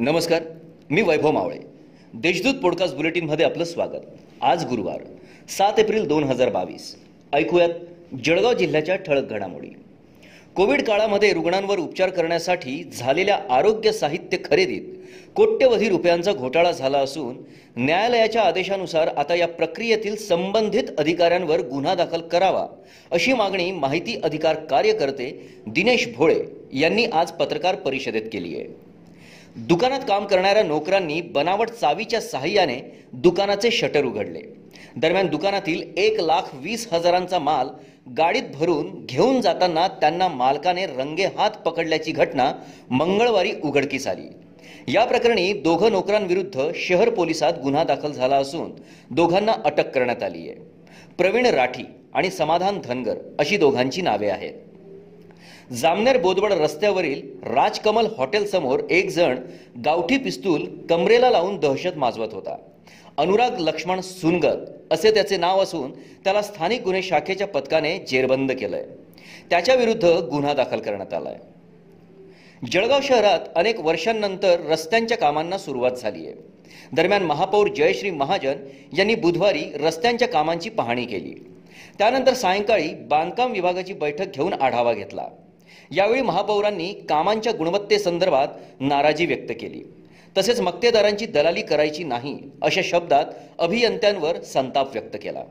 नमस्कार मी वैभव मावळे. देशदूत पॉडकास्ट बुलेटिनमध्ये आपलं स्वागत. आज गुरुवार सात एप्रिल दोन हजार बावीस. ऐकूयात जळगाव जिल्ह्याच्या ठळक घडामोडी. कोविड काळामध्ये रुग्णांवर उपचार करण्यासाठी झालेल्या आरोग्य साहित्य खरेदीत कोट्यवधी रुपयांचा घोटाळा झाला असून न्यायालयाच्या आदेशानुसार आता या प्रक्रियेतील संबंधित अधिकाऱ्यांवर गुन्हा दाखल करावा अशी मागणी माहिती अधिकार कार्यकर्ते दिनेश भोळे यांनी आज पत्रकार परिषदेत केली आहे. दुकानात काम करणाऱ्या नोकरांनी बनावट चावीच्या सहाय्याने दुकानाचे शटर उघडले. दरम्यान दुकानातील एक लाख वीस हजारांचा माल गाडीत भरून घेऊन जाताना त्यांना मालकाने रंगे हात पकडल्याची घटना मंगळवारी उघडकीस आली. या प्रकरणी दोघं नोकरांविरुद्ध शहर पोलिसात गुन्हा दाखल झाला असून दोघांना अटक करण्यात आली आहे प्रवीण राठी आणि समाधान धनगर अशी दोघांची नावे आहेत. जामनेर बोदवड रस्त्यावरील राजकमल हॉटेलसमोर एक जण गावठी पिस्तूल कमरेला लावून दहशत माजवत होता. अनुराग लक्ष्मण सुनगत असे त्याचे नाव असून त्याला स्थानिक गुन्हे शाखेच्या पथकाने जेरबंद केलंय. त्याच्या विरुद्ध गुन्हा दाखल करण्यात आलाय. जळगाव शहरात अनेक वर्षांनंतर रस्त्यांच्या कामांना सुरुवात झाली आहे दरम्यान महापौर जयश्री महाजन यांनी बुधवारी रस्त्यांच्या कामांची पाहणी केली. त्यानंतर सायंकाळी बांधकाम विभागाची बैठक घेऊन आढावा घेतला. यावेळी महापौरांनी कामांच्या गुणवत्तेसंदर्भात नाराजी व्यक्त केली. तसेच मक्तेदारांची दलाली करायची नाही अशा शब्दात अभियंत्यांवर संताप व्यक्त केला.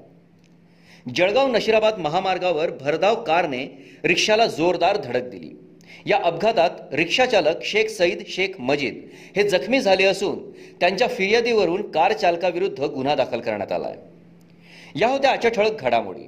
जळगाव नशिराबाद महामार्गावर भरधाव कारने रिक्षाला जोरदार धडक दिली. या अपघातात रिक्षाचालक शेख सईद शेख मजीद हे जखमी झाले असून त्यांच्या फिर्यादीवरून कार चालकाविरुद्ध गुन्हा दाखल करण्यात आला आहे या होत्या आजच्या ठळक घडामोडी.